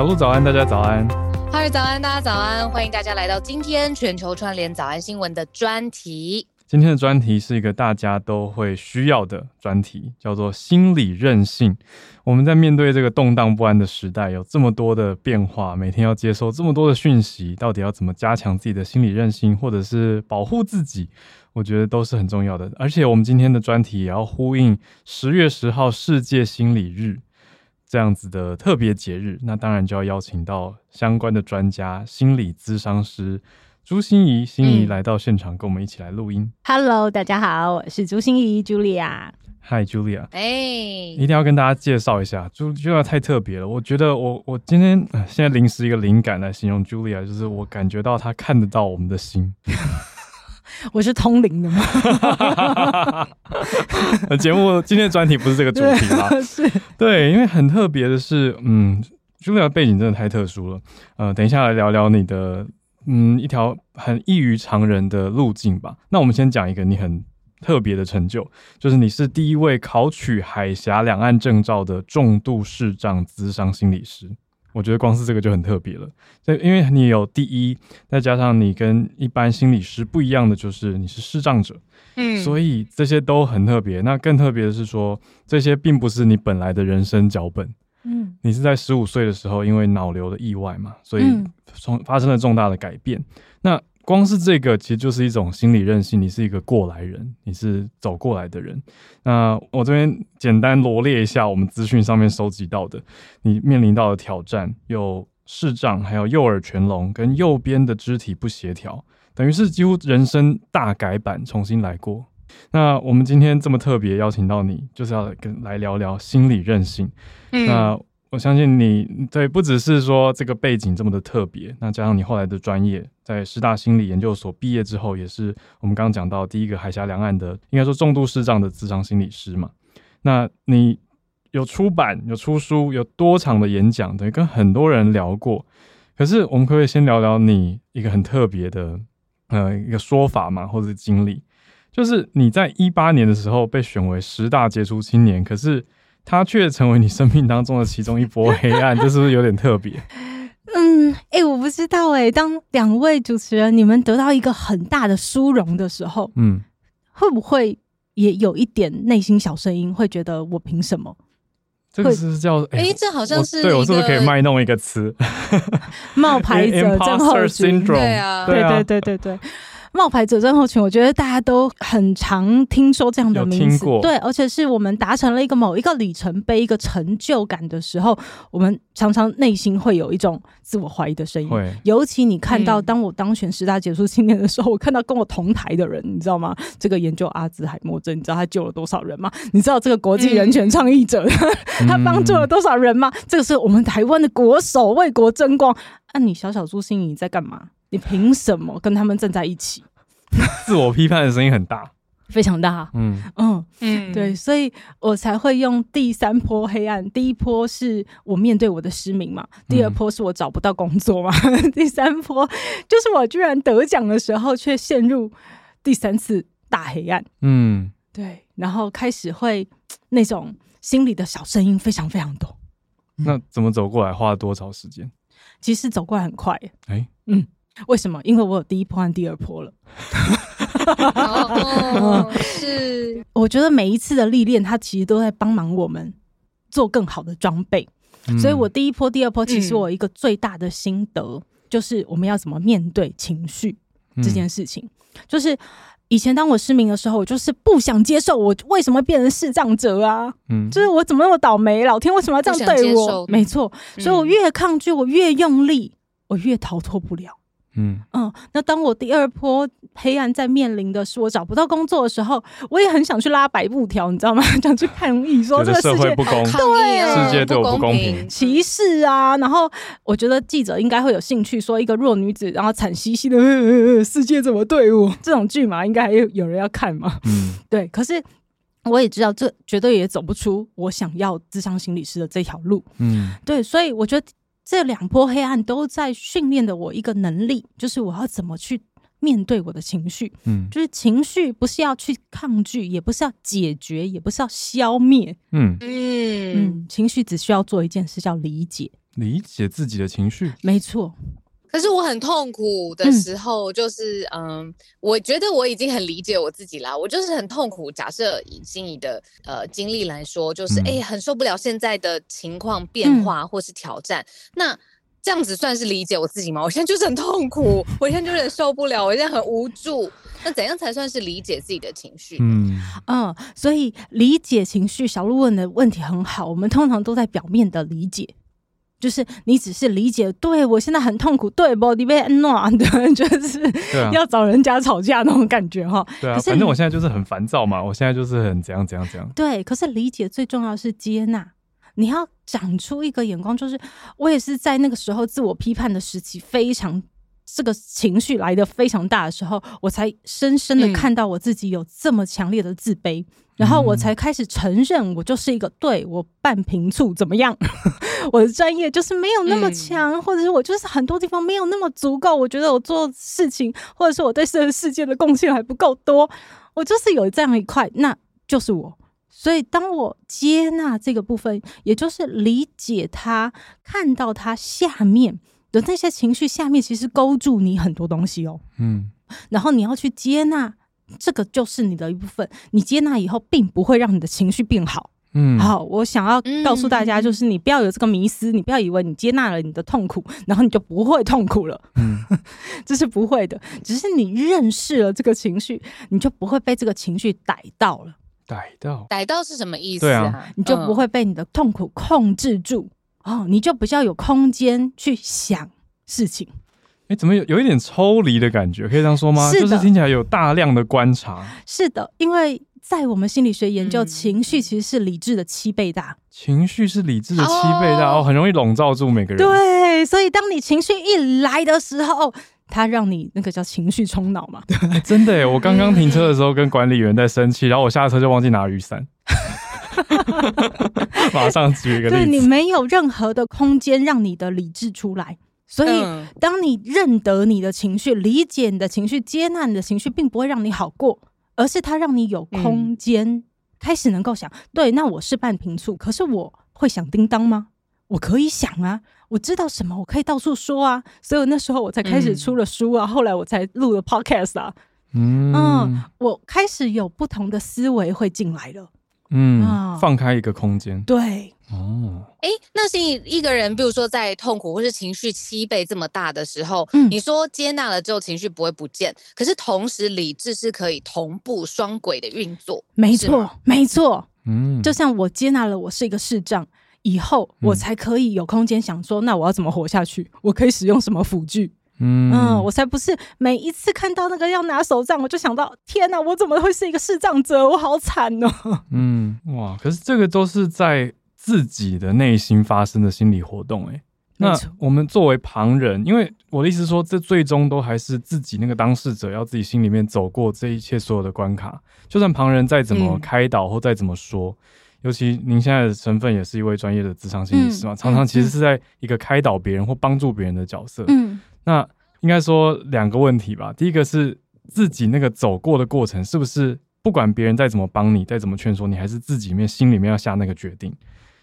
小鹿早安，大家早安。哈瑞早安，大家早安。欢迎大家来到今天全球串联早安新闻的专题。今天的专题是一个大家都会需要的专题，叫做心理韧性。我们在面对这个动荡不安的时代，有这么多的变化，每天要接收这么多的讯息，到底要怎么加强自己的心理韧性，或者是保护自己？我觉得都是很重要的。而且我们今天的专题也要呼应十月十号世界心理日这样子的特别节日，那当然就要邀请到相关的专家，心理咨商师。朱心怡。心怡来到现场，跟我们一起来录音。嗯、Hello，大家好，我是朱心怡，Julia。Hi，Julia。哎，欸、一定要跟大家介绍一下，Julia 太特别了。我觉得我我今天现在临时一个灵感来形容 Julia，就是我感觉到她看得到我们的心。我是通灵的吗？节目今天的专题不是这个主题吗？是，对，因为很特别的是，嗯，Julia 背景真的太特殊了。呃，等一下来聊聊你的。嗯，一条很异于常人的路径吧。那我们先讲一个你很特别的成就，就是你是第一位考取海峡两岸证照的重度视障咨商心理师。我觉得光是这个就很特别了。所以，因为你有第一，再加上你跟一般心理师不一样的，就是你是视障者，嗯，所以这些都很特别。那更特别的是说，这些并不是你本来的人生脚本。嗯，你是在十五岁的时候，因为脑瘤的意外嘛，所以从发生了重大的改变。嗯、那光是这个，其实就是一种心理韧性。你是一个过来人，你是走过来的人。那我这边简单罗列一下我们资讯上面收集到的，你面临到的挑战有视障，还有右耳全聋，跟右边的肢体不协调，等于是几乎人生大改版，重新来过。那我们今天这么特别邀请到你，就是要跟来聊聊心理韧性。嗯，那我相信你对不只是说这个背景这么的特别，那加上你后来的专业，在师大心理研究所毕业之后，也是我们刚刚讲到第一个海峡两岸的，应该说重度视障的咨商心理师嘛。那你有出版、有出书、有多场的演讲，等于跟很多人聊过。可是我们可不可以先聊聊你一个很特别的呃一个说法嘛，或者是经历？就是你在一八年的时候被选为十大杰出青年，可是他却成为你生命当中的其中一波黑暗，这是不是有点特别？嗯，哎、欸，我不知道哎、欸。当两位主持人你们得到一个很大的殊荣的时候，嗯，会不会也有一点内心小声音，会觉得我凭什么？这个是叫哎、欸，这好像是对我是不是可以卖弄一个词？冒牌者症候群，对啊，对对对对对。冒牌者症候群，我觉得大家都很常听说这样的名字，对，而且是我们达成了一个某一个里程碑、一个成就感的时候，我们常常内心会有一种自我怀疑的声音。会尤其你看到，当我当选十大杰出青年的时候，嗯、我看到跟我同台的人，你知道吗？这个研究阿兹海默症，你知道他救了多少人吗？你知道这个国际人权倡议者，嗯、他帮助了多少人吗？嗯、这个是我们台湾的国手，为国争光。那、啊、你小小朱心怡在干嘛？你凭什么跟他们站在一起？自我批判的声音很大，非常大。嗯嗯嗯，对，所以我才会用第三波黑暗。第一波是我面对我的失明嘛，第二波是我找不到工作嘛，嗯、第三波就是我居然得奖的时候却陷入第三次大黑暗。嗯，对，然后开始会那种心里的小声音非常非常多。那怎么走过来？花了多少时间？其实走过来很快。哎、欸，嗯。为什么？因为我有第一波和第二波了。哦，是。我觉得每一次的历练，它其实都在帮忙我们做更好的装备。嗯、所以我第一波、第二波，其实我一个最大的心得，嗯、就是我们要怎么面对情绪这件事情。嗯、就是以前当我失明的时候，我就是不想接受我为什么变成视障者啊？嗯，就是我怎么那么倒霉？老天为什么要这样对我？没错，所以我越抗拒，我越用力，我越逃脱不了。嗯嗯，那当我第二波黑暗在面临的是我找不到工作的时候，我也很想去拉白布条，你知道吗？想去抗议说这个世界不公，对，世界对我不公平，歧视啊！然后我觉得记者应该会有兴趣说一个弱女子，然后惨兮兮的世界怎么对我 这种剧嘛，应该还有有人要看嘛？嗯，对。可是我也知道，这绝对也走不出我想要智商心理师的这条路。嗯，对，所以我觉得。这两波黑暗都在训练的我一个能力，就是我要怎么去面对我的情绪。嗯，就是情绪不是要去抗拒，也不是要解决，也不是要消灭。嗯嗯，情绪只需要做一件事，叫理解。理解自己的情绪，没错。可是我很痛苦的时候，就是嗯，嗯，我觉得我已经很理解我自己啦。我就是很痛苦。假设以心仪的呃经历来说，就是哎、嗯欸，很受不了现在的情况变化或是挑战。嗯、那这样子算是理解我自己吗？我现在就是很痛苦，我现在就有点受不了，我现在很无助。那怎样才算是理解自己的情绪？嗯嗯，所以理解情绪，小鹿问的问题很好。我们通常都在表面的理解。就是你只是理解，对我现在很痛苦，对不？你被暖的，就是要找人家吵架那种感觉哈。对啊，反正我现在就是很烦躁嘛，我现在就是很怎样怎样怎样。对，可是理解最重要的是接纳，你要长出一个眼光，就是我也是在那个时候自我批判的时期，非常这个情绪来的非常大的时候，我才深深的看到我自己有这么强烈的自卑。嗯然后我才开始承认，我就是一个对我半瓶醋怎么样？我的专业就是没有那么强，嗯，或者是我就是很多地方没有那么足够。我觉得我做事情，或者是我对这个世界的贡献还不够多。我就是有这样一块，那就是我。所以当我接纳这个部分，也就是理解它，看到它下面的那些情绪，下面其实勾住你很多东西哦。嗯，然后你要去接纳。这个就是你的一部分，你接纳以后，并不会让你的情绪变好。嗯，好，我想要告诉大家，就是你不要有这个迷思，你不要以为你接纳了你的痛苦，然后你就不会痛苦了。嗯，这是不会的，只是你认识了这个情绪，你就不会被这个情绪逮到了。逮到？逮到是什么意思啊？对啊，你就不会被你的痛苦控制住，嗯，哦，你就比较有空间去想事情。哎，怎么有有一点抽离的感觉？可以这样说吗？是，就是听起来有大量的观察。是的，因为在我们心理学研究，嗯、情绪其实是理智的七倍大。情绪是理智的七倍大，哦，很容易笼罩住每个人。对，所以当你情绪一来的时候，它让你那个叫情绪冲脑嘛。对，真的耶，我刚刚停车的时候跟管理员在生气，然后我下车就忘记拿雨伞，马上举一个例子，对，你没有任何的空间让你的理智出来。所以，当你认得你的情绪、理解你的情绪、接纳你的情绪，并不会让你好过，而是它让你有空间，开始能够想：对，那我是半瓶醋，可是我会想叮当吗？我可以想啊，我知道什么，我可以到处说啊。所以那时候我才开始出了书啊，后来我才录了 podcast 啊。嗯，嗯，我开始有不同的思维会进来了。嗯，放开一个空间。对。哦，哎，那是一个人，比如说在痛苦或是情绪七倍这么大的时候，嗯，你说接纳了之后情绪不会不见，可是同时理智是可以同步双轨的运作。没错，没错，嗯，就像我接纳了我是一个视障以后，我才可以有空间想说，那我要怎么活下去？我可以使用什么辅具？嗯，嗯，我才不是每一次看到那个要拿手杖，我就想到天哪，我怎么会是一个视障者？我好惨哦。嗯，哇，可是这个都是在。自己的内心发生的心理活动，欸，哎，那我们作为旁人，因为我的意思是说，这最终都还是自己那个当事者要自己心里面走过这一切所有的关卡。就算旁人再怎么开导或再怎么说，嗯，尤其您现在的身份也是一位专业的职场心理师嘛，嗯，常常其实是在一个开导别人或帮助别人的角色。嗯，那应该说两个问题吧。第一个是自己那个走过的过程，是不是不管别人再怎么帮你，再怎么劝说你，还是自己面心里面要下那个决定？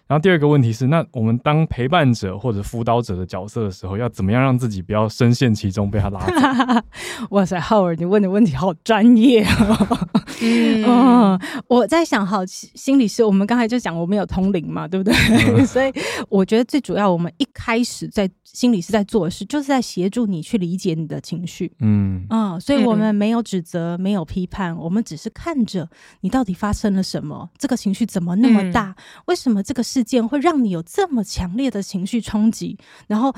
然后第二个问题是，那我们当陪伴者或者辅导者的角色的时候，要怎么样让自己不要深陷其中被他拉走？哇塞，浩尔，你问的问题好专业哦。嗯，嗯，我在想，好，心理师，我们刚才就讲我们有通灵嘛，对不对？嗯、所以我觉得最主要，我们一开始在心理师在做的事，就是在协助你去理解你的情绪。嗯嗯，所以我们没有指责，没有批判，我们只是看着你到底发生了什么，这个情绪怎么那么大？嗯、为什么这个事件会让你有这么强烈的情绪冲击，然后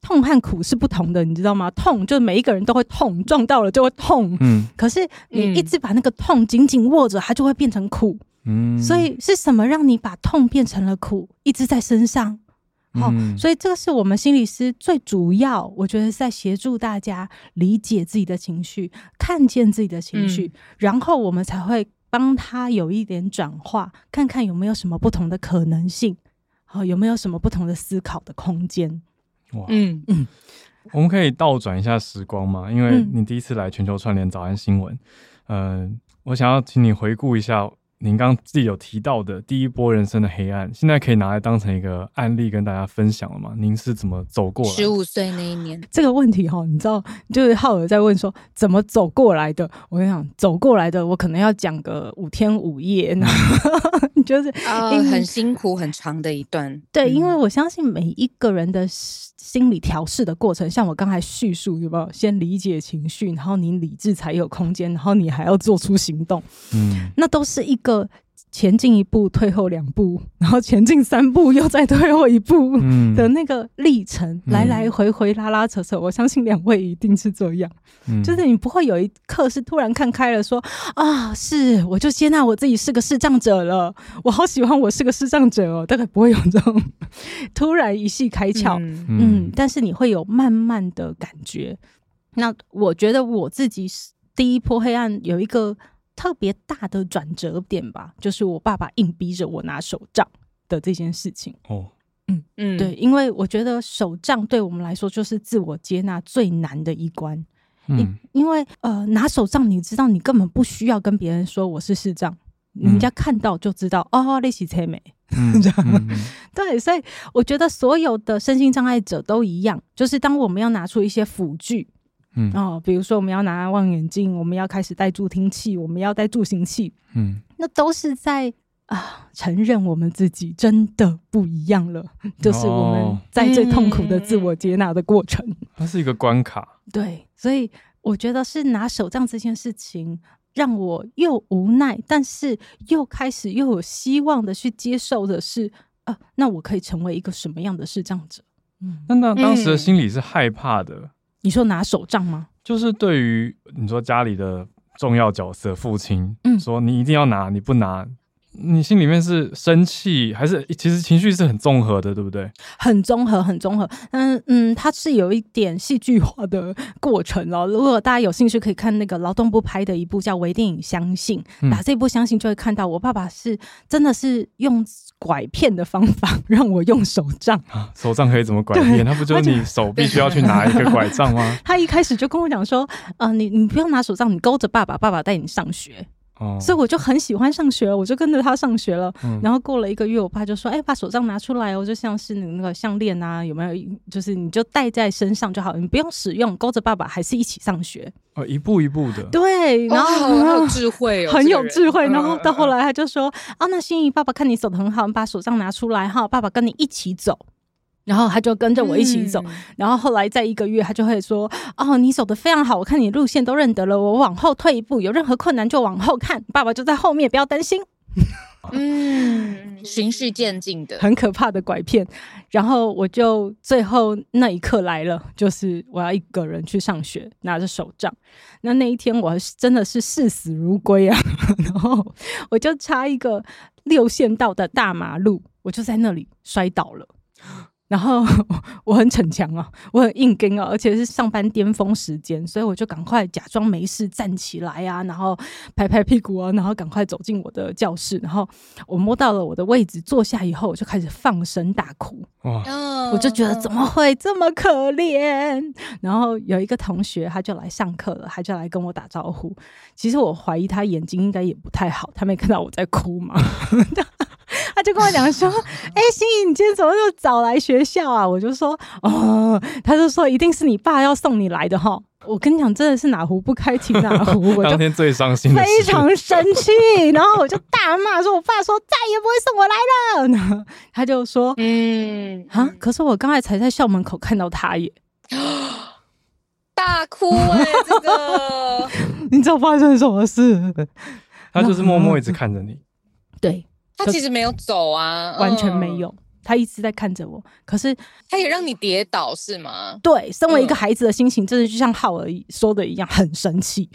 痛和苦是不同的，你知道吗？痛就是每一个人都会痛，撞到了就会痛。嗯，可是你一直把那个痛紧紧握着，它就会变成苦。嗯，所以是什么让你把痛变成了苦，一直在身上？好、嗯哦，所以这个是我们心理师最主要，我觉得在协助大家理解自己的情绪，看见自己的情绪，嗯、然后我们才会。帮他有一点转化，看看有没有什么不同的可能性，好，有没有什么不同的思考的空间？哇，嗯嗯，我们可以倒转一下时光吗？因为你第一次来全球串联早安新闻，嗯、呃，我想要请你回顾一下您刚刚自己有提到的第一波人生的黑暗，现在可以拿来当成一个案例跟大家分享了吗？您是怎么走过来？十五岁那一年，这个问题哈，你知道，就是浩尔在问说怎么走过来的。我跟你讲，走过来的，我可能要讲个五天五夜，然 后 就是啊、呃，很辛苦很长的一段。对，因为我相信每一个人的心理调试的过程，像我刚才叙述，有没有先理解情绪，然后你理智才有空间，然后你还要做出行动，嗯，那都是一个。个前进一步，退后两步，然后前进三步，又再退后一步的那个历程，嗯、来来回回拉拉扯扯。我相信两位一定是这样，嗯、就是你不会有一刻是突然看开了说，说啊，是我就接纳我自己是个视障者了，我好喜欢我是个视障者哦，大概不会有这种突然一夕开窍，嗯，嗯，但是你会有慢慢的感觉。那我觉得我自己是第一波黑暗有一个。特别大的转折点吧，就是我爸爸硬逼着我拿手杖的这件事情。哦，嗯嗯，对，因为我觉得手杖对我们来说就是自我接纳最难的一关。嗯，因因为呃，拿手杖，你知道，你根本不需要跟别人说我是视障，嗯、人家看到就知道哦，你是车美。嗯 嗯、对，所以我觉得所有的身心障碍者都一样，就是当我们要拿出一些辅具。嗯哦，比如说我们要拿望远镜，我们要开始戴助听器，我们要带助行器，嗯，那都是在啊承认我们自己真的不一样了，就是我们在最痛苦的自我接纳的过程。它是一个关卡，对，所以我觉得是拿手杖这件事情让我又无奈，但是又开始又有希望的去接受的是啊，那我可以成为一个什么样的视障者？嗯，那那当时的心里是害怕的。嗯你说拿手杖吗？就是对于你说家里的重要角色父亲，嗯，说你一定要拿，你不拿。你心里面是生气，还是其实情绪是很综合的，对不对？很综合，很综合。嗯嗯，它是有一点戏剧化的过程哦。如果大家有兴趣，可以看那个劳动部拍的一部叫《微电影相信》，打这部相信就会看到，我爸爸是真的是用拐骗的方法让我用手杖。啊，手杖可以怎么拐骗？他不就是你手必须要去拿一个拐杖吗？他一开始就跟我讲说，呃，你你不用拿手杖，你勾着爸爸，爸爸带你上学。哦、所以我就很喜欢上学，我就跟着他上学了。嗯、然后过了一个月，我爸就说：“哎、欸，把手杖拿出来哦，就像是那个项链啊，有没有？就是你就戴在身上就好，你不用使用，勾着爸爸还是一起上学。”哦，一步一步的。对，然后很有智慧哦，很有智慧。然后到后来他就说：“啊，那心怡，爸爸看你走的很好，你把手杖拿出来哈，爸爸跟你一起走。”然后他就跟着我一起走，嗯、然后后来在一个月，他就会说：“哦，你走的非常好，我看你路线都认得了。我往后退一步，有任何困难就往后看，爸爸就在后面，不要担心。”嗯，循序渐进的，很可怕的拐骗。然后我就最后那一刻来了，就是我要一个人去上学，拿着手杖。那那一天我真的是视死如归啊！然后我就差一个六线道的大马路，我就在那里摔倒了。然后 我很逞强啊，我很硬跟啊，而且是上班巅峰时间，所以我就赶快假装没事站起来啊，然后拍拍屁股啊，然后赶快走进我的教室，然后我摸到了我的位置坐下以后，我就开始放声大哭。哇！我就觉得怎么会这么可怜？然后有一个同学他就来上课了，他就来跟我打招呼。其实我怀疑他眼睛应该也不太好，他没看到我在哭嘛。他就跟我讲说：“哎、欸，心怡，你今天怎么又早来学校啊？”我就说：“哦。”他就说：“一定是你爸要送你来的哈。”我跟你讲，真的是哪壶不开提哪壶。我当天最伤心，非常生气，然后我就大骂说：“我爸说再也不会送我来了。”然后他就说：“嗯啊，可是我刚才才在校门口看到他耶，大哭哎、欸，这个 你知道发生什么事？他就是默默一直看着你，对。”他其实没有走啊，完全没有，他一直在看着我。可是他也让你跌倒是吗？对，身为一个孩子的心情，真的就像浩儿说的一样，很生气。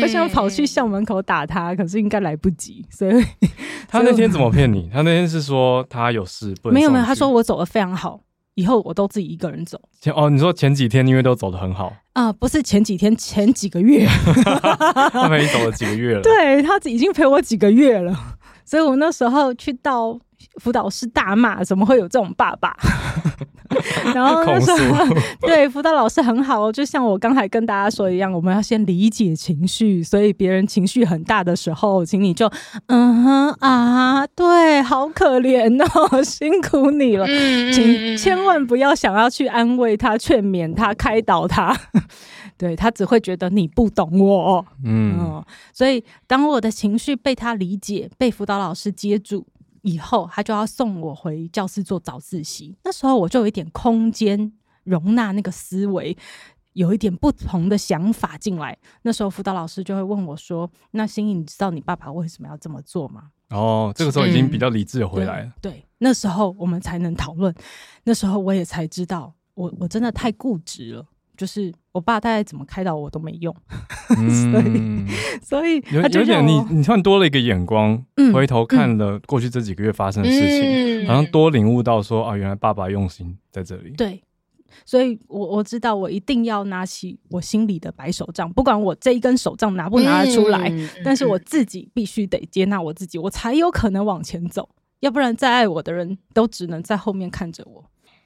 我想跑去校门口打他，可是应该来不及。所以 他那天怎么骗你？他那天是说他有事，不没有没有，他说我走的非常好。以后我都自己一个人走。哦，你说前几天因为都走的很好 啊、呃？不是前几天，前几个月。他陪你走了几个月了？对，他已经陪我几个月了。所以我那时候去到辅导师大骂，怎么会有这种爸爸？然后那时候对辅导老师很好哦，就像我刚才跟大家说一样，我们要先理解情绪，所以别人情绪很大的时候，请你就嗯哼啊，对，好可怜哦，辛苦你了，请千万不要想要去安慰他、劝勉他、开导他，对，他只会觉得你不懂我，嗯，嗯，所以当我的情绪被他理解，被辅导老师接住。以后他就要送我回教室做早自习，那时候我就有一点空间容纳那个思维，有一点不同的想法进来。那时候辅导老师就会问我说：“那心怡，你知道你爸爸为什么要这么做吗？”哦，这个时候已经比较理智的回来了。对，对，那时候我们才能讨论。那时候我也才知道，我我真的太固执了。就是我爸大概怎么开导我都没用，嗯、所以 所以有有点你你突然多了一个眼光，嗯、回头看了过去这几个月发生的事情，嗯、好像多领悟到说啊，原来爸爸用心在这里。对，所以我我知道我一定要拿起我心里的白手杖，不管我这一根手杖拿不拿得出来，嗯、但是我自己必须得接纳我自己，我才有可能往前走，要不然再爱我的人都只能在后面看着我。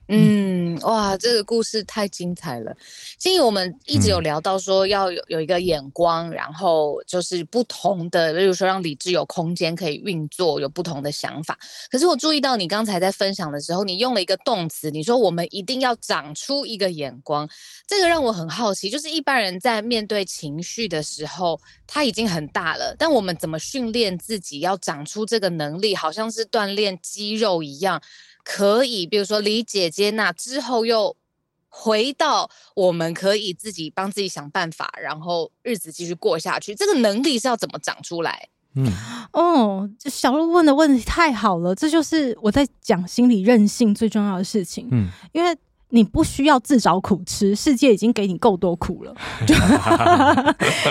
嗯，哇，这个故事太精彩了。心怡，我们一直有聊到说要有有一个眼光，嗯、然后就是不同的，比如说让理智有空间可以运作，有不同的想法。可是我注意到你刚才在分享的时候，你用了一个动词，你说我们一定要长出一个眼光，这个让我很好奇。就是一般人在面对情绪的时候，他已经很大了，但我们怎么训练自己要长出这个能力，好像是锻炼肌肉一样。可以，比如说理解、接纳之后，又回到我们可以自己帮自己想办法，然后日子继续过下去。这个能力是要怎么长出来？嗯，哦，这小鹿问的问题太好了，这就是我在讲心理韧性最重要的事情。嗯，因为你不需要自找苦吃，世界已经给你够多苦了。就，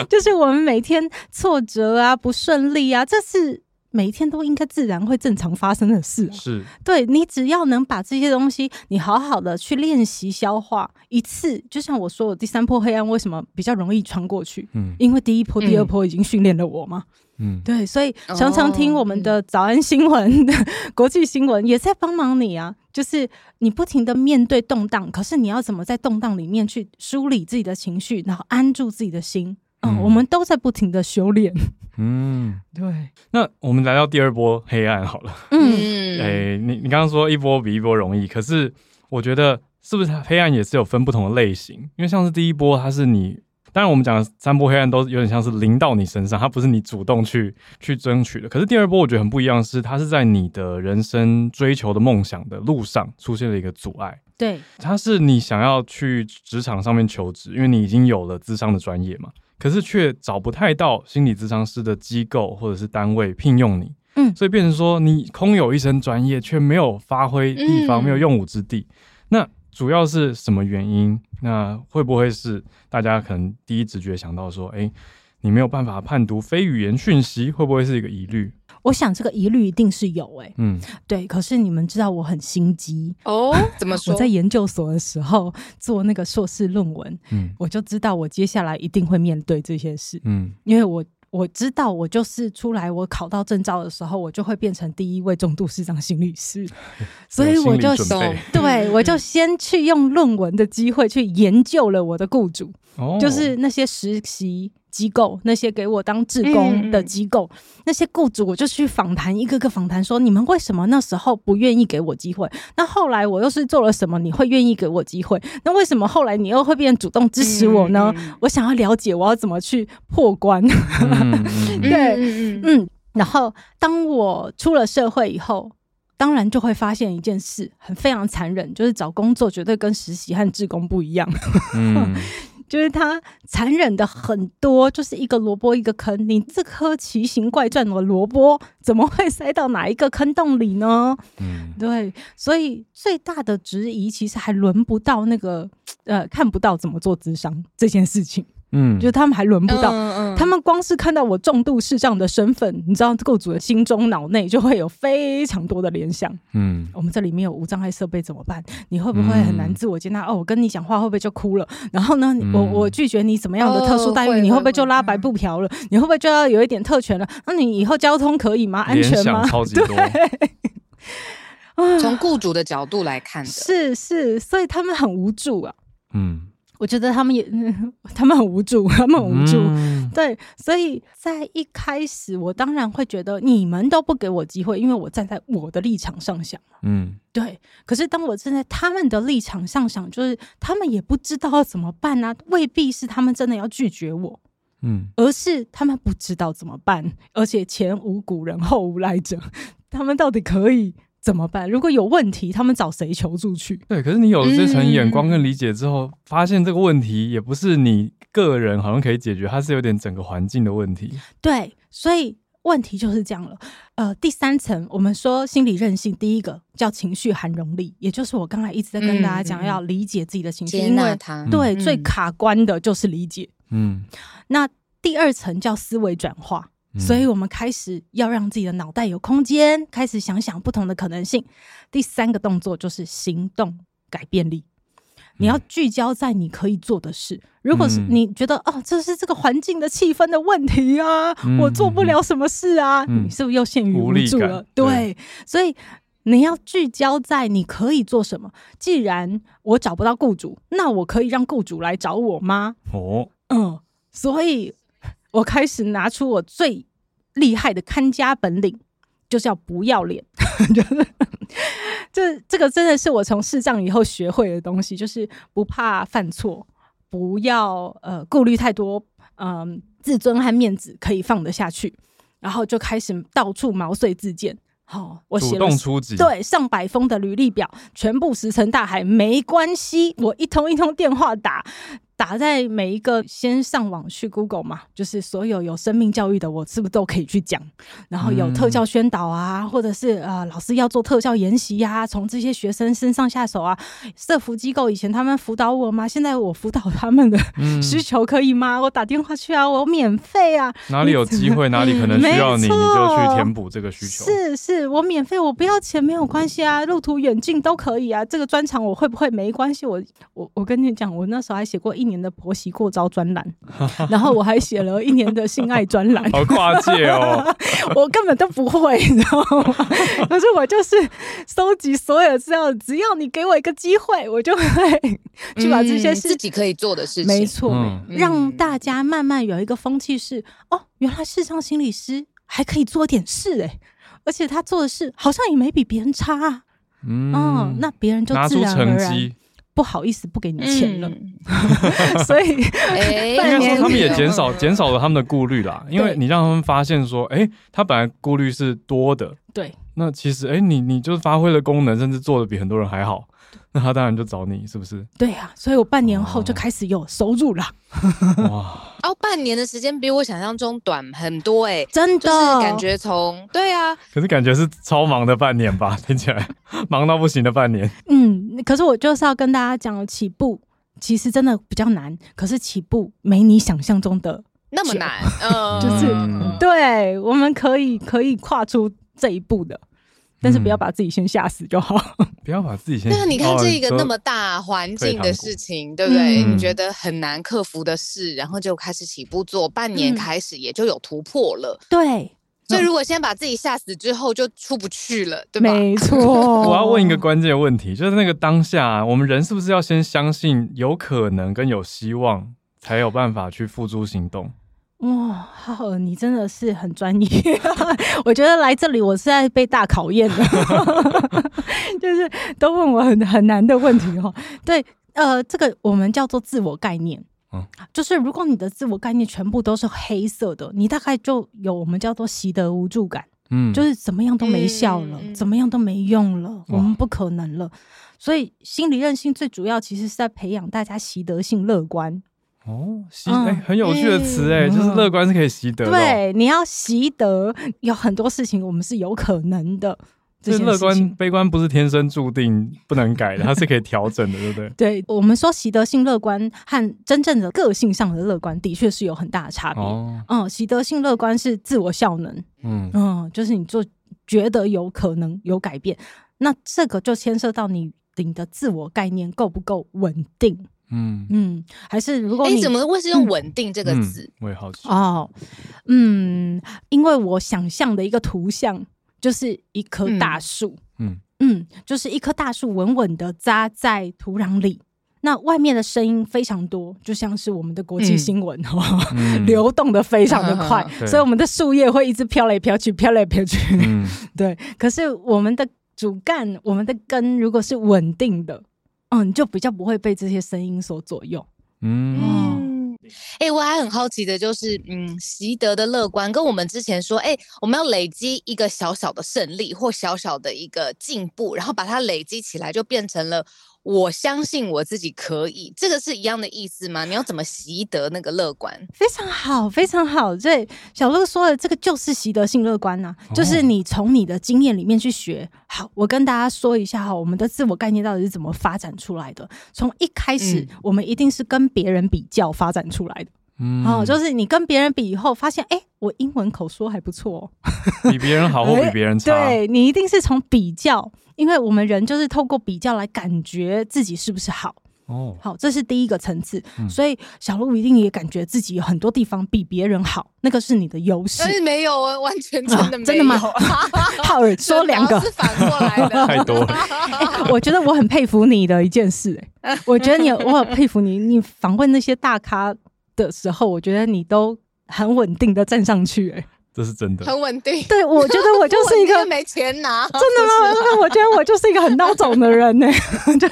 就是我们每天挫折啊、不顺利啊，这是。每一天都应该自然会正常发生的事，是对，你只要能把这些东西，你好好的去练习消化一次，就像我说的第三波黑暗为什么比较容易穿过去？嗯，因为第一波、第二波已经训练了我嘛。嗯，对，所以常常听我们的早安新闻、哦、国际新闻也在帮忙你啊，就是你不停的面对动荡，可是你要怎么在动荡里面去梳理自己的情绪，然后安住自己的心？嗯，我们都在不停的修炼。嗯，对。那我们来到第二波黑暗好了。嗯，哎、欸，你你刚刚说一波比一波容易，可是我觉得是不是黑暗也是有分不同的类型？因为像是第一波，它是你，当然我们讲的三波黑暗都有点像是临到你身上，它不是你主动去去争取的。可是第二波我觉得很不一样，是它是在你的人生追求的梦想的路上出现了一个阻碍。对，它是你想要去职场上面求职，因为你已经有了资商的专业嘛。可是却找不太到心理咨商师的机构或者是单位聘用你，嗯，所以变成说你空有一身专业，却没有发挥地方，没有用武之地。嗯、那主要是什么原因？那会不会是大家可能第一直觉想到说，哎、欸，你没有办法判读非语言讯息，会不会是一个疑虑？我想这个疑虑一定是有哎、欸，嗯，对。可是你们知道我很心机哦，怎么 说？我在研究所的时候做那个硕士论文，嗯，我就知道我接下来一定会面对这些事，嗯，因为我我知道我就是出来，我考到证照的时候，我就会变成第一位重度失常心理师，所以我就对，我就先去用论文的机会去研究了我的雇主，哦，就是那些实习。机构那些给我当志工的机构，嗯、那些雇主，我就去访谈，一个个访谈，说你们为什么那时候不愿意给我机会？那后来我又是做了什么？你会愿意给我机会？那为什么后来你又会变主动支持我呢？嗯、我想要了解，我要怎么去破关？嗯、对，嗯。然后当我出了社会以后，当然就会发现一件事，很非常残忍，就是找工作绝对跟实习和志工不一样。嗯就是他残忍的很多，就是一个萝卜一个坑。你这颗奇形怪状的萝卜怎么会塞到哪一个坑洞里呢？嗯，对，所以最大的质疑其实还轮不到那个呃，看不到怎么做智商这件事情。嗯，就是他们还轮不到，嗯嗯、他们光是看到我重度视障的身份，你知道，雇主的心中脑内就会有非常多的联想。嗯，我们这里面有无障碍设备怎么办？你会不会很难自我接纳？嗯、哦，我跟你讲话会不会就哭了？然后呢，嗯、我我拒绝你什么样的特殊待遇？哦、你会不会就拉白布条了？嗯、你会不会就要有一点特权了？那你以后交通可以吗？安全吗？超级多。对 从雇主的角度来看的，是是，所以他们很无助啊。嗯。我觉得他们也，他们很无助，他们很无助。嗯、对，所以在一开始，我当然会觉得你们都不给我机会，因为我站在我的立场上想。嗯，对。可是当我站在他们的立场上想，就是他们也不知道要怎么办啊，未必是他们真的要拒绝我，嗯，而是他们不知道怎么办，而且前无古人后无来者，他们到底可以。怎么办？如果有问题，他们找谁求助去？对，可是你有了这层眼光跟理解之后，嗯、发现这个问题也不是你个人好像可以解决，它是有点整个环境的问题。对，所以问题就是这样了。呃，第三层，我们说心理韧性，第一个叫情绪涵容力，也就是我刚才一直在跟大家讲，嗯、要理解自己的情绪，接纳它。对，嗯、最卡关的就是理解。嗯，那第二层叫思维转化。所以，我们开始要让自己的脑袋有空间，开始想想不同的可能性。第三个动作就是行动改变力，你要聚焦在你可以做的事。如果是你觉得哦，这是这个环境的气氛的问题啊，我做不了什么事啊，你是不是又陷于无助了？对，所以你要聚焦在你可以做什么。既然我找不到雇主，那我可以让雇主来找我吗？哦，嗯，所以。我开始拿出我最厉害的看家本领，就是要不要脸。就是这这个真的是我从视障以后学会的东西，就是不怕犯错，不要呃顾虑太多，嗯、呃，自尊和面子可以放得下去，然后就开始到处毛遂自荐。好、哦，我写了对上百封的履历表，全部石沉大海，没关系，我一通一通电话打。打在每一个，先上网去 Google 嘛，就是所有有生命教育的，我是不是都可以去讲？然后有特教宣导啊，嗯、或者是呃老师要做特教研习呀、啊，从这些学生身上下手啊。社福机构以前他们辅导我吗？现在我辅导他们的 需求可以吗？嗯、我打电话去啊，我免费啊。哪里有机会，哪里可能需要你，你就去填补这个需求。是是，我免费，我不要钱，没有关系啊，路途远近都可以啊。这个专长我会不会没关系？我我我跟你讲，我那时候还写过一。一年的婆媳过招专栏，然后我还写了一年的性爱专栏，好跨界哦！我根本都不会，你知道吗？可是我就是收集所有资料，只要你给我一个机会，我就会去把这些事、嗯、自己可以做的事情，没错，嗯、让大家慢慢有一个风气是哦，原来世上心理师还可以做点事哎，而且他做的事好像也没比别人差、啊，嗯、哦，那别人就自然而然。不好意思，不给你钱了，嗯、所以，应该说他们也减少减少了他们的顾虑啦，因为你让他们发现说，哎、欸，他本来顾虑是多的，对，那其实，哎、欸，你你就是发挥了功能，甚至做的比很多人还好。那他当然就找你，是不是？对呀、啊，所以我半年后就开始有收入了。哇！哦，半年的时间比我想象中短很多哎、欸，真的，就是感觉从对啊，可是感觉是超忙的半年吧？听起来忙到不行的半年。嗯，可是我就是要跟大家讲，起步其实真的比较难，可是起步没你想象中的那么难。嗯，就是、嗯、对，我们可以可以跨出这一步的。但是不要把自己先吓死就好，嗯，不要把自己先。对啊，你看这一个那么大环境的事情，对不对？嗯、你觉得很难克服的事，然后就开始起步做，半年开始也就有突破了。嗯、对，所以如果先把自己吓死之后，就出不去了，对吧？没错。我要问一个关键问题，就是那个当下，我们人是不是要先相信有可能跟有希望，才有办法去付诸行动？哇，浩，你真的是很专业。我觉得来这里我是在被大考验的，就是都问我很很难的问题哈。对，呃，这个我们叫做自我概念，嗯，就是如果你的自我概念全部都是黑色的，你大概就有我们叫做习得无助感，嗯，就是怎么样都没效了，嗯、怎么样都没用了，我们不可能了。所以心理韧性最主要其实是在培养大家习得性乐观。哦，习哎、欸，很有趣的词哎，嗯、就是乐观是可以习得的。对，你要习得，有很多事情我们是有可能的。这乐观、悲观不是天生注定不能改的，它是可以调整的，对不对？对，我们说习得性乐观和真正的个性上的乐观，的确是有很大的差别。哦，嗯，习得性乐观是自我效能，嗯嗯，就是你做觉得有可能有改变，那这个就牵涉到你你的自我概念够不够稳定。嗯。嗯，还是如果你、欸、怎么会是用稳定这个字？嗯嗯、我也好奇。哦。嗯，因为我想象的一个图像，就是一棵大树，嗯。嗯，就是一棵大树稳稳的扎在土壤里。那外面的声音非常多，就像是我们的国际新闻哦，嗯、流动的非常的快，嗯、所以我们的树叶会一直飘来飘去，飘来飘去。嗯、对，可是我们的主干，我们的根如果是稳定的，嗯，就比较不会被这些声音所左右。嗯。嗯哎、欸，我还很好奇的就是，嗯，习得的乐观跟我们之前说，哎、欸，我们要累积一个小小的胜利或小小的一个进步，然后把它累积起来，就变成了我相信我自己可以，这个是一样的意思吗？你要怎么习得那个乐观？非常好，非常好。这小鹿说的这个就是习得性乐观呐、啊，哦、就是你从你的经验里面去学。好，我跟大家说一下哈，我们的自我概念到底是怎么发展出来的？从一开始，嗯、我们一定是跟别人比较发展出来的。嗯，哦，就是你跟别人比以后，发现哎、欸，我英文口说还不错、哦，比别人好或比别人差。对，你一定是从比较，因为我们人就是透过比较来感觉自己是不是好。哦，好，这是第一个层次。嗯、所以小鹿一定也感觉自己有很多地方比别人好，那个是你的优势。但是没有啊，完全真的没有、啊、真的吗？浩尔说两个是反过来的，太多了、欸。我觉得我很佩服你的一件事、欸，哎，我觉得你，我很佩服你，你访问那些大咖。的时候，我觉得你都很稳定的站上去、欸，哎，这是真的，很稳定。对，我觉得我就是一个 没钱拿，真的吗？我觉得我就是一个很孬种的人呢、欸。真的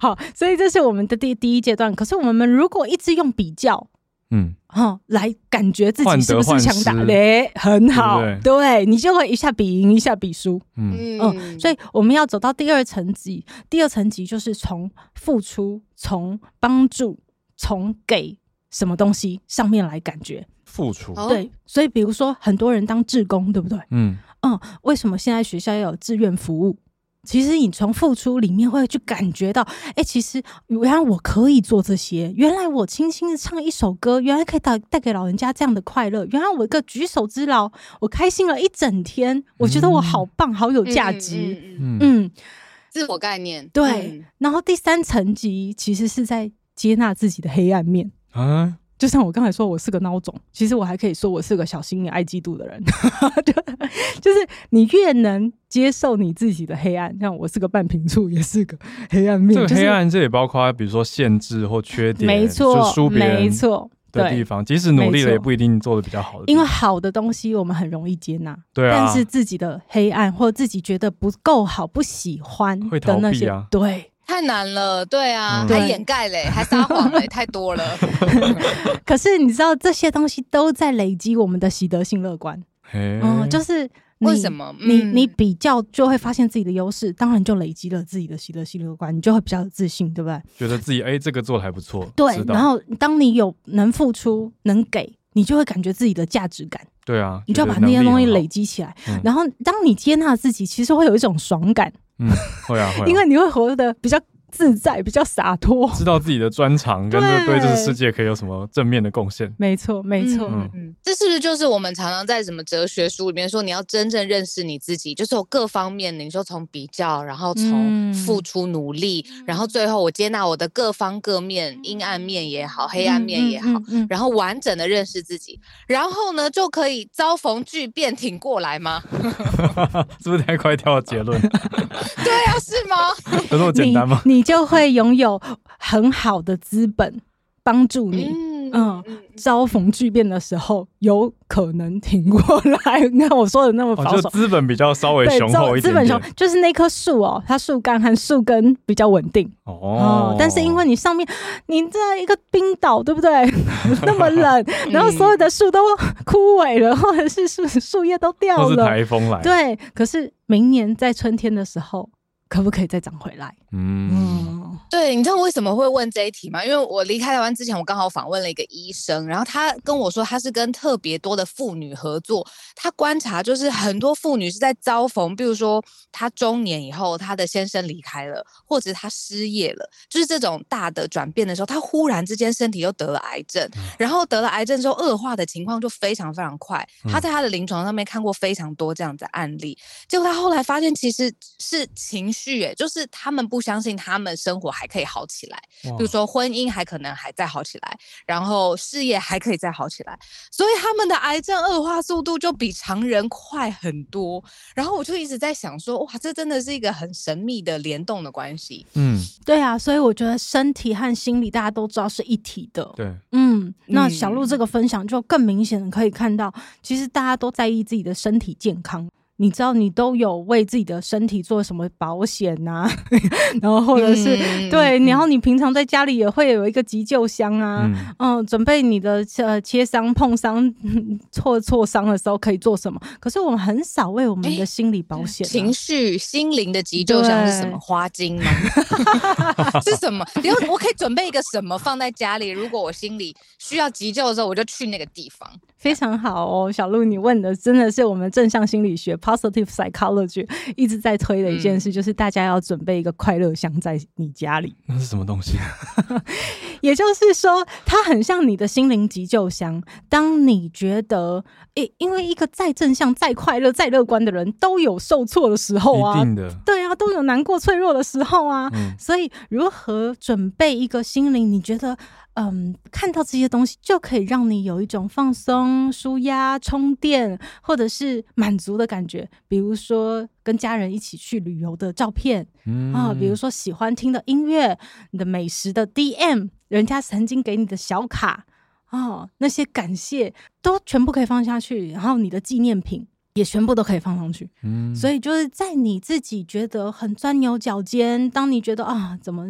好，所以这是我们的第第一阶段。可是我们如果一直用比较，嗯，哈，来感觉自己是不是强大的，很好，对，对，对你就会一下比赢，一下比输，嗯嗯。所以我们要走到第二层级，第二层级就是从付出、从帮助、从给。什么东西上面来感觉付出？对，所以比如说很多人当志工，对不对？嗯嗯，为什么现在学校要有志愿服务？其实你从付出里面会去感觉到，哎，其实原来我可以做这些，原来我轻轻的唱一首歌，原来可以带带给老人家这样的快乐，原来我一个举手之劳，我开心了一整天，我觉得我好棒，好有价值。嗯嗯，嗯，自我概念对。嗯、然后第三层级其实是在接纳自己的黑暗面。啊，就像我刚才说，我是个孬种，其实我还可以说我是个小心眼、爱嫉妒的人。就就是你越能接受你自己的黑暗，像我是个半瓶醋，也是个黑暗面。这个黑暗，这也包括比如说限制或缺点，没错，就输别人没错的地方，即使努力了，也不一定做的比较好的。因为好的东西我们很容易接纳，对啊，但是自己的黑暗或自己觉得不够好、不喜欢的那些，啊、对。太难了，对啊，嗯、还掩盖嘞，还撒谎嘞，太多了。可是你知道这些东西都在累积我们的习得性乐观。嘿嗯，就是为什么？你你比较就会发现自己的优势，当然就累积了自己的习得性乐观，你就会比较有自信，对不对？觉得自己哎、欸，这个做的还不错。对，然后当你有能付出、能给，你就会感觉自己的价值感。对啊，你就要把那些东西累积起来。嗯、然后当你接纳自己，其实会有一种爽感。嗯，会啊，会啊，因为你会活得比较自在，比较洒脱，知道自己的专长跟对这个世界可以有什么正面的贡献。没错，没错，嗯嗯，这是不是就是我们常常在什么哲学书里面说，你要真正认识你自己，就是有各方面，你说从比较，然后从付出努力，嗯、然后最后我接纳我的各方各面，阴暗面也好，黑暗面也好，嗯嗯嗯嗯、然后完整的认识自己，然后呢就可以遭逢巨变挺过来吗？是不是太快跳到结论？对啊，是吗？有那么简单吗？你，你就会拥有很好的资本帮助你，嗯，嗯，遭逢巨变的时候有可能挺过来。你看我说的那么保守，资本比较稍微雄厚一点，资本雄就是那棵树哦，它树干和树根比较稳定哦、嗯。但是因为你上面你在一个冰岛，对不对？那么冷，然后所有的树都枯萎了，或者是树树叶都掉了，台风来。对，可是明年在春天的时候。可不可以再涨回来？嗯，对，你知道为什么会问这一题吗？因为我离开台湾之前，我刚好访问了一个医生，然后他跟我说，他是跟特别多的妇女合作，他观察就是很多妇女是在遭逢，比如说她中年以后，她的先生离开了，或者她失业了，就是这种大的转变的时候，她忽然之间身体又得了癌症，然后得了癌症之后恶化的情况就非常非常快。他在他的临床上面看过非常多这样的案例，结果他后来发现其实是情绪。哎，就是他们不相信他们生活活还可以好起来，比如说婚姻还可能还在好起来，然后事业还可以再好起来，所以他们的癌症恶化速度就比常人快很多。然后我就一直在想说，哇，这真的是一个很神秘的联动的关系。嗯，对啊，所以我觉得身体和心理大家都知道是一体的。对，嗯，那小鹿这个分享就更明显的可以看到，其实大家都在意自己的身体健康。你知道你都有为自己的身体做什么保险呐、啊？然后或者是、嗯、对，然后你平常在家里也会有一个急救箱啊，嗯，嗯准备你的呃切伤、碰伤、挫挫伤的时候可以做什么？可是我们很少为我们的心理保险、啊，情绪、心灵的急救箱是什么？花精吗？是什么？然后我可以准备一个什么放在家里？如果我心里需要急救的时候，我就去那个地方。非常好哦，小鹿，你问的真的是我们正向心理学 （positive psychology） 一直在推的一件事，嗯、就是大家要准备一个快乐箱在你家里。那是什么东西？也就是说，它很像你的心灵急救箱。当你觉得，诶，因为一个再正向、再快乐、再乐观的人都有受挫的时候啊，对啊，都有难过、脆弱的时候啊。嗯、所以，如何准备一个心灵？你觉得？嗯，看到这些东西就可以让你有一种放松、舒压、充电，或者是满足的感觉。比如说跟家人一起去旅游的照片，嗯啊，比如说喜欢听的音乐、你的美食的 DM，人家曾经给你的小卡，啊，那些感谢都全部可以放下去，然后你的纪念品。也全部都可以放上去，嗯，所以就是在你自己觉得很钻牛角尖，当你觉得啊怎么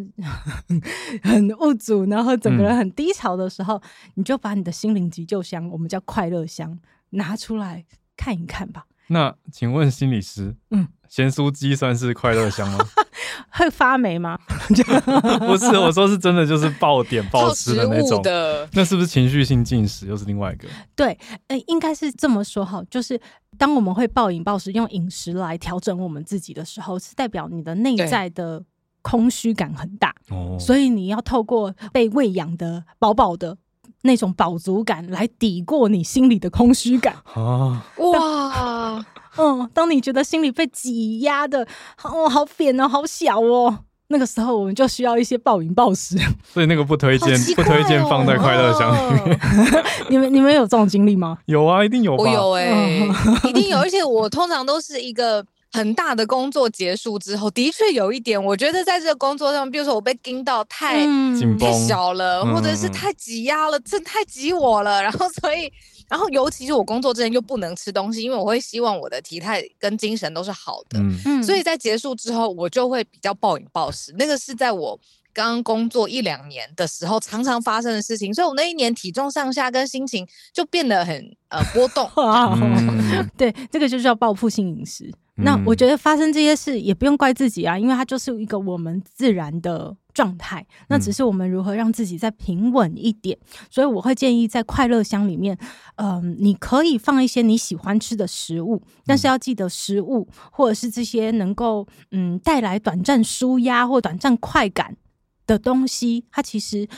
很无助，然后整个人很低潮的时候，嗯、你就把你的心灵急救箱，我们叫快乐箱，拿出来看一看吧。那请问心理师，嗯，咸酥鸡算是快乐香吗？会发霉吗？不是，我说是真的，就是爆点爆吃的那种的。那是不是情绪性进食又是另外一个？对，呃，应该是这么说哈，就是。当我们会暴饮暴食，用饮食来调整我们自己的时候，是代表你的内在的空虚感很大，哦所以你要透过被喂养的饱饱的那种饱足感来抵过你心里的空虚感 啊！哇，嗯，当你觉得心里被挤压的，哦，好扁哦，好小哦。那个时候我们就需要一些暴饮暴食，所以那个不推荐，哦、不推荐放在快乐箱里面。你们你们有这种经历吗？有啊，一定有吧。我有哎、欸，一定有。而且我通常都是一个很大的工作结束之后，的确有一点，我觉得在这个工作上，比如说我被盯到太、嗯、太小了，嗯、或者是太挤压了，这太挤我了，然后所以。然后，尤其是我工作之前又不能吃东西，因为我会希望我的体态跟精神都是好的。嗯，所以在结束之后，我就会比较暴饮暴食。那个是在我刚刚工作一两年的时候常常发生的事情，所以我那一年体重上下跟心情就变得很呃波动。嗯、对，这个就叫报复性饮食。那我觉得发生这些事也不用怪自己啊，因为它就是一个我们自然的状态。那只是我们如何让自己再平稳一点。所以我会建议在快乐箱里面，嗯、呃，你可以放一些你喜欢吃的食物，但是要记得食物或者是这些能够嗯带来短暂舒压或短暂快感的东西，它其实。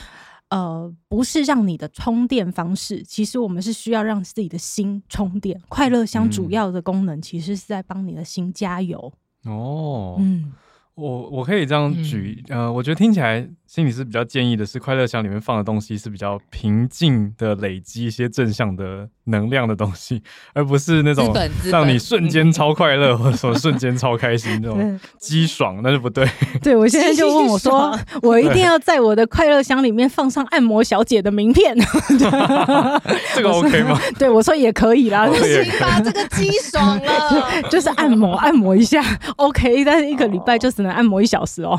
呃，不是让你的充电方式，其实我们是需要让自己的心充电。快乐箱主要的功能其实是在帮你的心加油。哦，嗯。我我可以这样举，嗯、呃，我觉得听起来心理师比较建议的是，快乐箱里面放的东西是比较平静的，累积一些正向的能量的东西，而不是那种让你瞬间超快乐或者说瞬间超开心那种激爽，那就不对。对，我现在就问我说，我一定要在我的快乐箱里面放上按摩小姐的名片，这个 OK 吗？对，我说也可以啦，不行吧？这个激爽了，就是按摩按摩一下 OK，但是一个礼拜就只能。按摩一小时哦，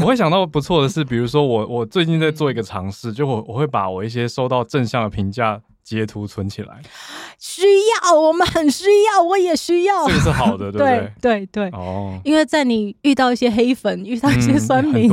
我会想到不错的是，比如说我我最近在做一个尝试，就我我会把我一些收到正向的评价截图存起来。需要，我们很需要，我也需要，这个是好的，对不对？对对哦，因为在你遇到一些黑粉、遇到一些酸民，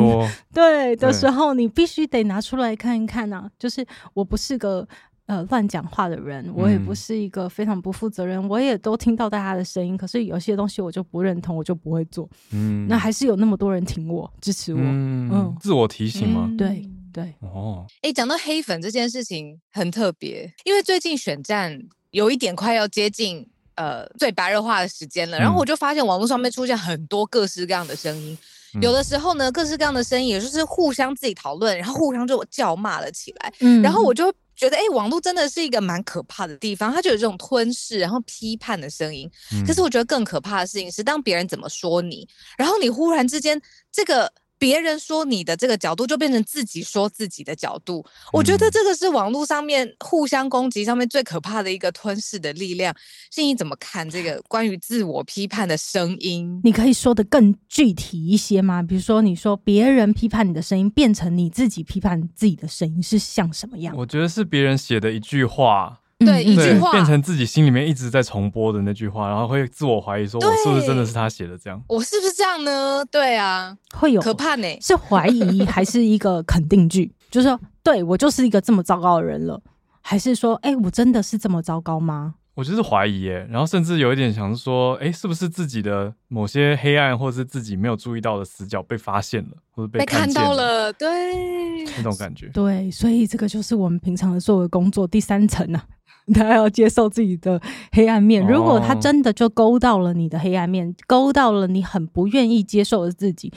对的时候，你必须得拿出来看一看啊。就是我不是个。呃，乱讲话的人，我也不是一个非常不负责任，我也都听到大家的声音，可是有些东西我就不认同，我就不会做。嗯，那还是有那么多人挺我、支持我。嗯，嗯，自我提醒吗？嗯、对对。哦，哎，讲到黑粉这件事情很特别，因为最近选战有一点快要接近呃最白热化的时间了，然后我就发现网络上面出现很多各式各样的声音。有的时候呢，各式各样的声音，也就是互相自己讨论，然后互相就叫骂了起来。嗯，然后我就觉得，哎、欸，网络真的是一个蛮可怕的地方，它就有这种吞噬，然后批判的声音。可是我觉得更可怕的事情是，当别人怎么说你，然后你忽然之间这个。别人说你的这个角度，就变成自己说自己的角度。我觉得这个是网络上面互相攻击上面最可怕的一个吞噬的力量。心怡怎么看这个关于自我批判的声音？你可以说的更具体一些吗？比如说，你说别人批判你的声音，变成你自己批判自己的声音，是像什么样？我觉得是别人写的一句话。对，一句话变成自己心里面一直在重播的那句话，然后会自我怀疑，说我是不是真的是他写的这样？我是不是这样呢？对啊，会有可怕呢？是 怀疑还是一个肯定句？就是说，对，我就是一个这么糟糕的人了，还是说，哎，我真的是这么糟糕吗？我就是怀疑耶，然后甚至有一点想说，哎，是不是自己的某些黑暗，或是自己没有注意到的死角被发现了，或者被看，被看到了？对，那种感觉。对，所以这个就是我们平常的作为工作第三层啊。他要接受自己的黑暗面。如果他真的就勾到了你的黑暗面，勾到了你很不愿意接受的自己，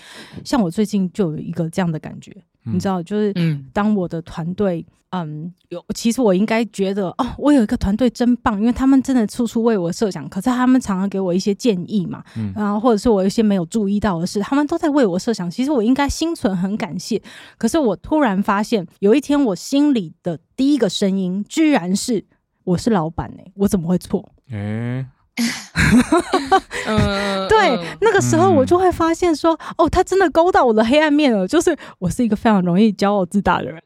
像我最近就有一个这样的感觉，你知道，就是当我的团队，嗯，有其实我应该觉得哦，我有一个团队真棒，因为他们真的处处为我设想，可是他们常常给我一些建议嘛，然后或者是我一些没有注意到的事，他们都在为我设想。其实我应该心存很感谢，可是我突然发现，有一天我心里的第一个声音，居然是。我是老板哎，我怎么会错？嗯，对，那个时候我就会发现说，哦，他真的勾到我的黑暗面了。就是我是一个非常容易骄傲自大的人。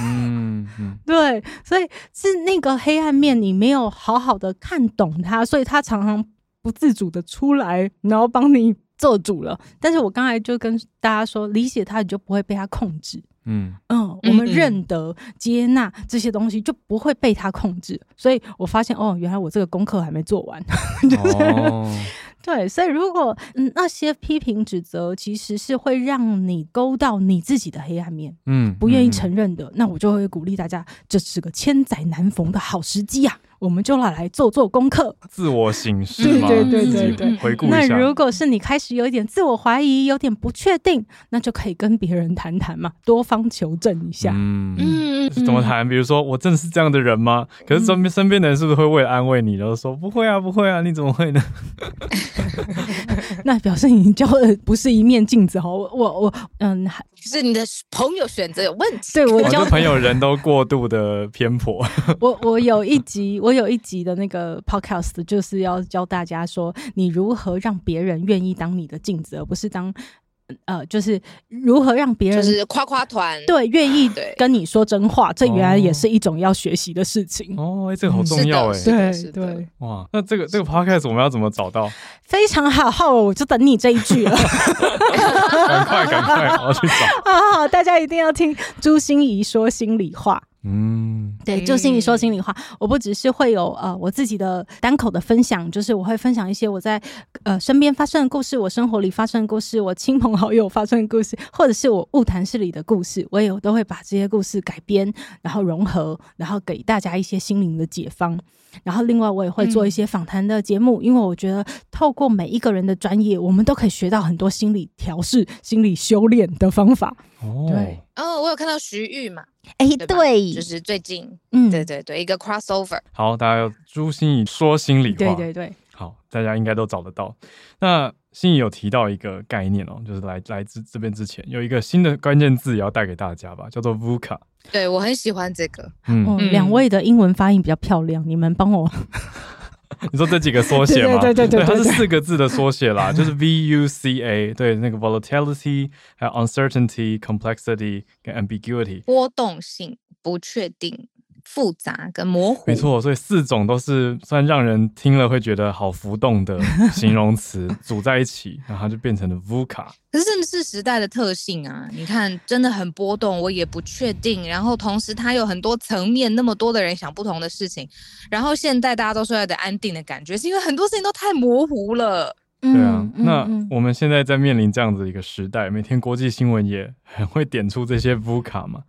嗯 嗯，对，所以是那个黑暗面，你没有好好的看懂他，所以他常常不自主的出来，然后帮你做主了。但是我刚才就跟大家说，理解他，你就不会被他控制。嗯嗯，我们认得、接纳这些东西，就不会被他控制。所以我发现，哦，原来我这个功课还没做完。就是、哦，对，所以如果、嗯、那些批评指责，其实是会让你勾到你自己的黑暗面，嗯，不愿意承认的，嗯、那我就会鼓励大家，这是个千载难逢的好时机呀、啊。我们就来来做做功课，自我醒视，对对对对对，回顾一下。那如果是你开始有一点自我怀疑，有点不确定，那就可以跟别人谈谈嘛，多方求证一下。嗯嗯，怎么谈？比如说，我真的是这样的人吗？可是身边身边的人是不是会为了安慰你，然后说不会啊，不会啊，你怎么会呢？那表示你交的不是一面镜子哈。我我我，嗯，是你的朋友选择有问题。对我交朋友人都过度的偏颇。我我有一集我。有一集的那个 podcast 就是要教大家说，你如何让别人愿意当你的镜子，而不是当呃，就是如何让别人就是夸夸团，对，愿意跟你说真话，这原来也是一种要学习的事情哦。哎，这个好重要哎，对对，哇，那这个这个 podcast 我们要怎么找到？非常好，好，我就等你这一句了，赶快赶快，我要去找。好好，大家一定要听朱心怡说心里话。嗯，对，就心里说心里话。我不只是会有呃我自己的单口的分享，就是我会分享一些我在呃身边发生的故事，我生活里发生的故事，我亲朋好友发生的故事，或者是我物谈室里的故事，我也都会把这些故事改编，然后融合，然后给大家一些心灵的解方。然后另外我也会做一些访谈的节目，嗯、因为我觉得透过每一个人的专业，我们都可以学到很多心理调试、心理修炼的方法。哦，对，哦，我有看到徐玉嘛。哎，对，对，就是最近，嗯，对对对，一个 crossover。好，大家要朱心怡说心里话，对对对，好，大家应该都找得到。那心怡有提到一个概念哦，就是来来自这边之前有一个新的关键字也要带给大家吧，叫做 VUCA。对，我很喜欢这个，嗯，哦、两位的英文发音比较漂亮，你们帮我。你说这几个缩写吗？对对对对，对，它是四个字的缩写啦，就是 V U C A，对，那个 volatility，还有 uncertainty、complexity 跟 ambiguity，波动性、不确定。复杂跟模糊，没错，所以四种都是算让人听了会觉得好浮动的 形容词组在一起，然后就变成了 VUCA。可是这是时代的特性啊！你看，真的很波动，我也不确定。然后同时，它有很多层面，那么多的人想不同的事情。然后现在大家都说要的安定的感觉，是因为很多事情都太模糊了。对啊，那我们现在在面临这样子一个时代，每天国际新闻也很会点出这些 VUCA 嘛。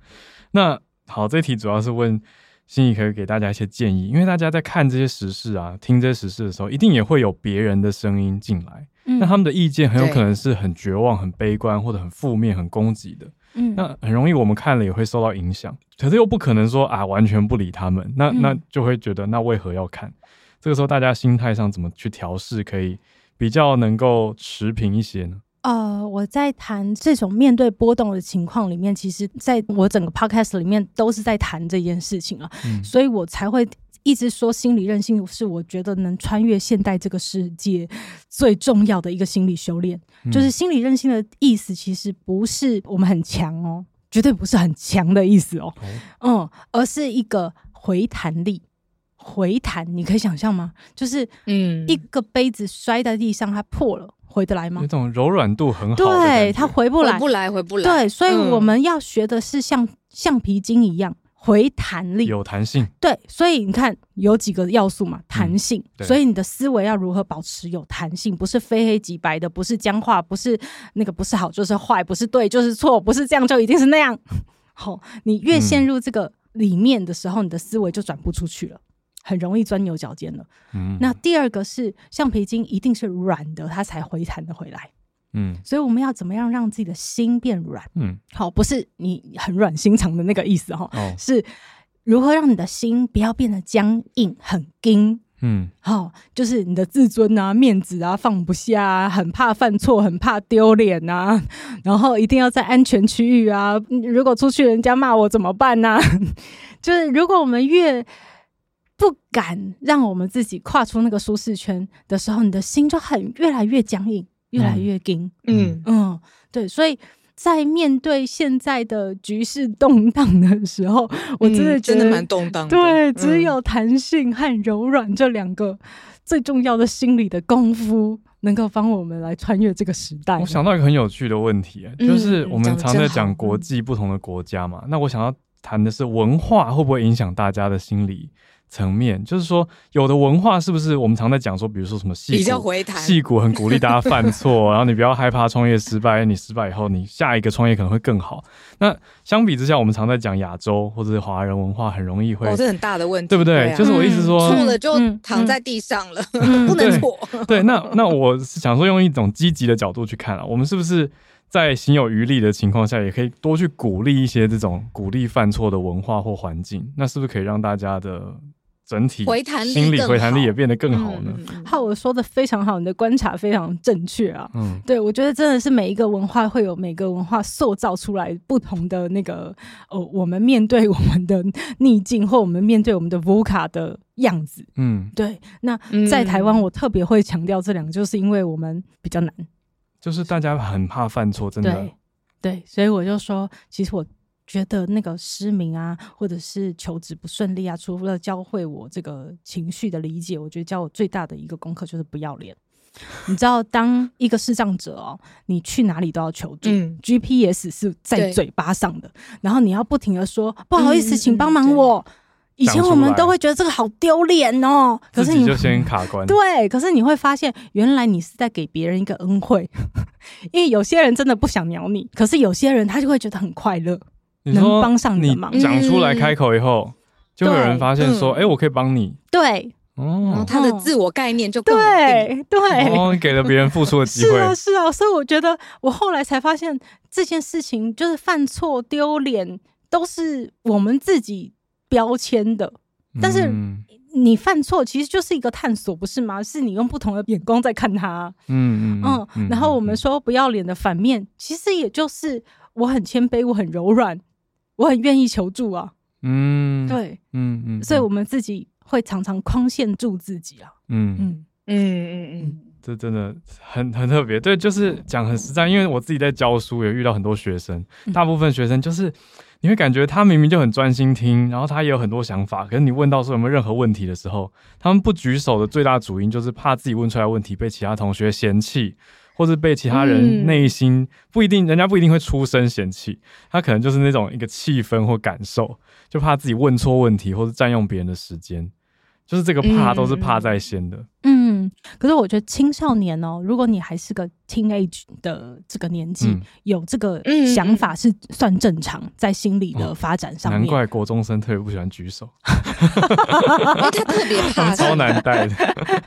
那好，这题主要是问。芯仪可以给大家一些建议，因为大家在看这些时事啊、听这些时事的时候，一定也会有别人的声音进来。嗯，那他们的意见很有可能是很绝望、很悲观或者很负面、很攻击的。嗯，那很容易我们看了也会受到影响，可是又不可能说啊完全不理他们，那那就会觉得那为何要看？这个时候大家心态上怎么去调试，可以比较能够持平一些呢？呃，我在谈这种面对波动的情况里面，其实在我整个 podcast 里面都是在谈这件事情啊，嗯、所以我才会一直说心理韧性是我觉得能穿越现代这个世界最重要的一个心理修炼。嗯、就是心理韧性的意思，其实不是我们很强哦，绝对不是很强的意思哦，哦嗯，而是一个回弹力。回弹，你可以想象吗？就是嗯，一个杯子摔在地上，它破了。回得来吗？那种柔软度很好，对，它回不来，回不来，回不来。对，所以我们要学的是像橡皮筋一样回弹力，有弹性。对，所以你看有几个要素嘛，弹性。所以你的思维要如何保持有弹性？不是非黑即白的，不是僵化，不是那个不是好就是坏，不是对就是错，不是这样就一定是那样。好，你越陷入这个里面的时候，你的思维就转不出去了。很容易钻牛角尖了。嗯，那第二个是橡皮筋一定是软的，它才回弹的回来。嗯，所以我们要怎么样让自己的心变软？嗯，好，不是你很软心肠的那个意思哈，哦，是如何让你的心不要变得僵硬、很硬。嗯，好，就是你的自尊啊、面子啊放不下啊，很怕犯错，很怕丢脸啊，然后一定要在安全区域啊。如果出去人家骂我怎么办呢？就是如果我们越不敢让我们自己跨出那个舒适圈的时候，你的心就很越来越僵硬，越来越硬。嗯嗯，对，所以在面对现在的局势动荡的时候，我真的觉得、嗯、真的蛮动荡的。对，只有弹性和柔软这两个最重要的心理的功夫，能够帮我们来穿越这个时代。我想到一个很有趣的问题，就是我们常在讲国际不同的国家嘛，那我想要谈的是文化会不会影响大家的心理？层面就是说，有的文化是不是我们常在讲说，比如说什么矽谷，矽谷很鼓励大家犯错，然后你不要害怕创业失败，你失败以后你下一个创业可能会更好。那相比之下，我们常在讲亚洲或者是华人文化很容易会，哦，这很大的问题，对不对？就是我意思说，错了就躺在地上了，嗯、不能错。对，那那我是想说，用一种积极的角度去看啊，我们是不是？在行有余力的情况下，也可以多去鼓励一些这种鼓励犯错的文化或环境，那是不是可以让大家的整体回弹心理回弹力也变得更好呢？好，我说的非常好，你的观察非常正确啊。嗯，对，我觉得真的是每一个文化会有每个文化塑造出来不同的那个哦，我们面对我们的逆境或我们面对我们的 VUCA 的样子。嗯，对。那在台湾，我特别会强调这两个，就是因为我们比较难。就是大家很怕犯错，真的。对，对，所以我就说，其实我觉得那个失明啊，或者是求职不顺利啊，除了教会我这个情绪的理解，我觉得教我最大的一个功课就是不要脸。你知道，当一个视障者哦，你去哪里都要求助，嗯，GPS 是在嘴巴上的，然后你要不停的说不好意思，请帮忙我。以前我们都会觉得这个好丢脸哦，可是你就先卡关。对，可是你会发现，原来你是在给别人一个恩惠，因为有些人真的不想鸟你，可是有些人他就会觉得很快乐，能帮上你的忙。讲出来开口以后，就会有人发现说：“哎，我可以帮你。”对，哦，他的自我概念就对对，给了别人付出的机会。是啊，是啊，所以我觉得我后来才发现，这件事情就是犯错丢脸，都是我们自己。标签的，但是你犯错其实就是一个探索，不是吗？是你用不同的眼光在看他，嗯嗯嗯。然后我们说不要脸的反面，其实也就是我很谦卑，我很柔软，我很愿意求助啊。嗯，对，嗯嗯。所以我们自己会常常框限住自己啊。嗯嗯嗯嗯嗯，这真的很很特别。对，就是讲很实在，因为我自己在教书，也遇到很多学生，大部分学生就是。你会感觉他明明就很专心听，然后他也有很多想法，可是你问到说有没有任何问题的时候，他们不举手的最大主因就是怕自己问出来的问题被其他同学嫌弃，或是被其他人内心不一定，人家不一定会出声嫌弃，他可能就是那种一个气氛或感受，就怕自己问错问题，或是占用别人的时间。就是这个怕都是怕在先的，嗯，可是我觉得青少年哦，如果你还是个 teenage 的这个年纪，嗯、有这个想法是算正常，在心理的发展上面。难怪国中生特别不喜欢举手，因为他特别怕，超难带的。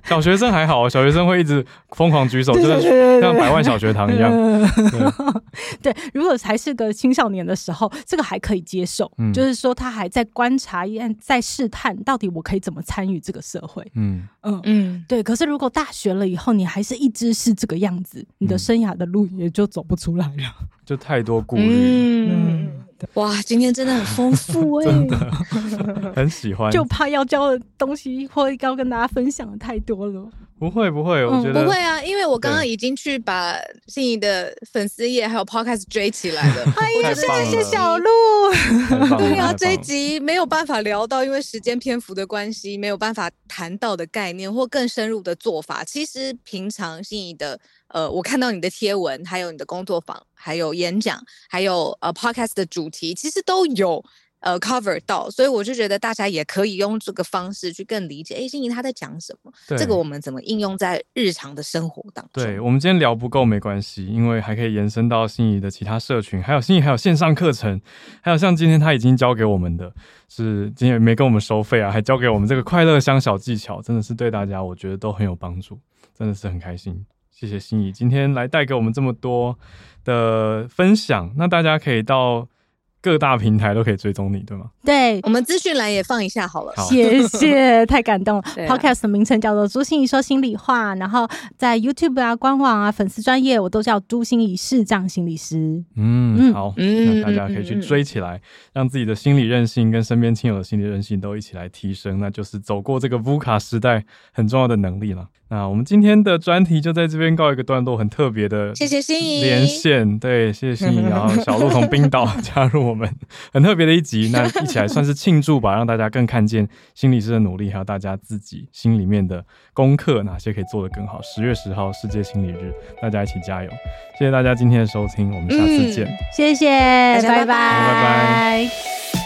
小学生还好，小学生会一直疯狂举手，就是像百万小学堂一样。对，对，如果还是个青少年的时候，这个还可以接受，嗯、就是说他还在观察一样，在试探到底我可以怎么参与这个社会。嗯嗯嗯，对。可是如果大学了以后，你还是一直是这个样子，你的生涯的路也就走不出来了，就太多顾虑。嗯。嗯哇，今天真的很丰富哎、欸，很喜欢。就怕要教的东西或要跟大家分享的太多了。不会不会，我觉得、嗯、不会啊，因为我刚刚已经去把心仪的粉丝页还有 podcast 追起来了。欢迎谢谢小鹿。对啊，这一集没有办法聊到，因为时间篇幅的关系，没有办法谈到的概念或更深入的做法。其实平常心仪的。呃，我看到你的贴文，还有你的工作坊，还有演讲，还有呃 podcast 的主题，其实都有呃 cover 到，所以我就觉得大家也可以用这个方式去更理解，哎，心怡他在讲什么，这个我们怎么应用在日常的生活当中？对，我们今天聊不够没关系，因为还可以延伸到心仪的其他社群，还有心仪还有线上课程，还有像今天他已经教给我们的是今天没跟我们收费啊，还教给我们这个快乐箱小技巧，真的是对大家我觉得都很有帮助，真的是很开心。谢谢心仪今天来带给我们这么多的分享，那大家可以到各大平台都可以追踪你，对吗？对，我们资讯栏也放一下好了。好谢谢，太感动 了。Podcast 的名称叫做《朱心怡说心里话》，然后在 YouTube 啊、官网啊、粉丝专业，我都叫朱心怡视障心理师。嗯，好，嗯，那大家可以去追起来，嗯、让自己的心理韧性跟身边亲友的心理韧性都一起来提升，那就是走过这个 VUCA 时代很重要的能力了。那我们今天的专题就在这边告一个段落，很特别的，谢谢心怡连线，对，谢谢心怡，然后小鹿从冰岛 加入我们，很特别的一集，那一起来算是庆祝吧，让大家更看见心理师的努力，还有大家自己心里面的功课，哪些可以做得更好。十月十号世界心理日，大家一起加油！谢谢大家今天的收听，我们下次见，嗯、谢谢，拜拜，拜拜。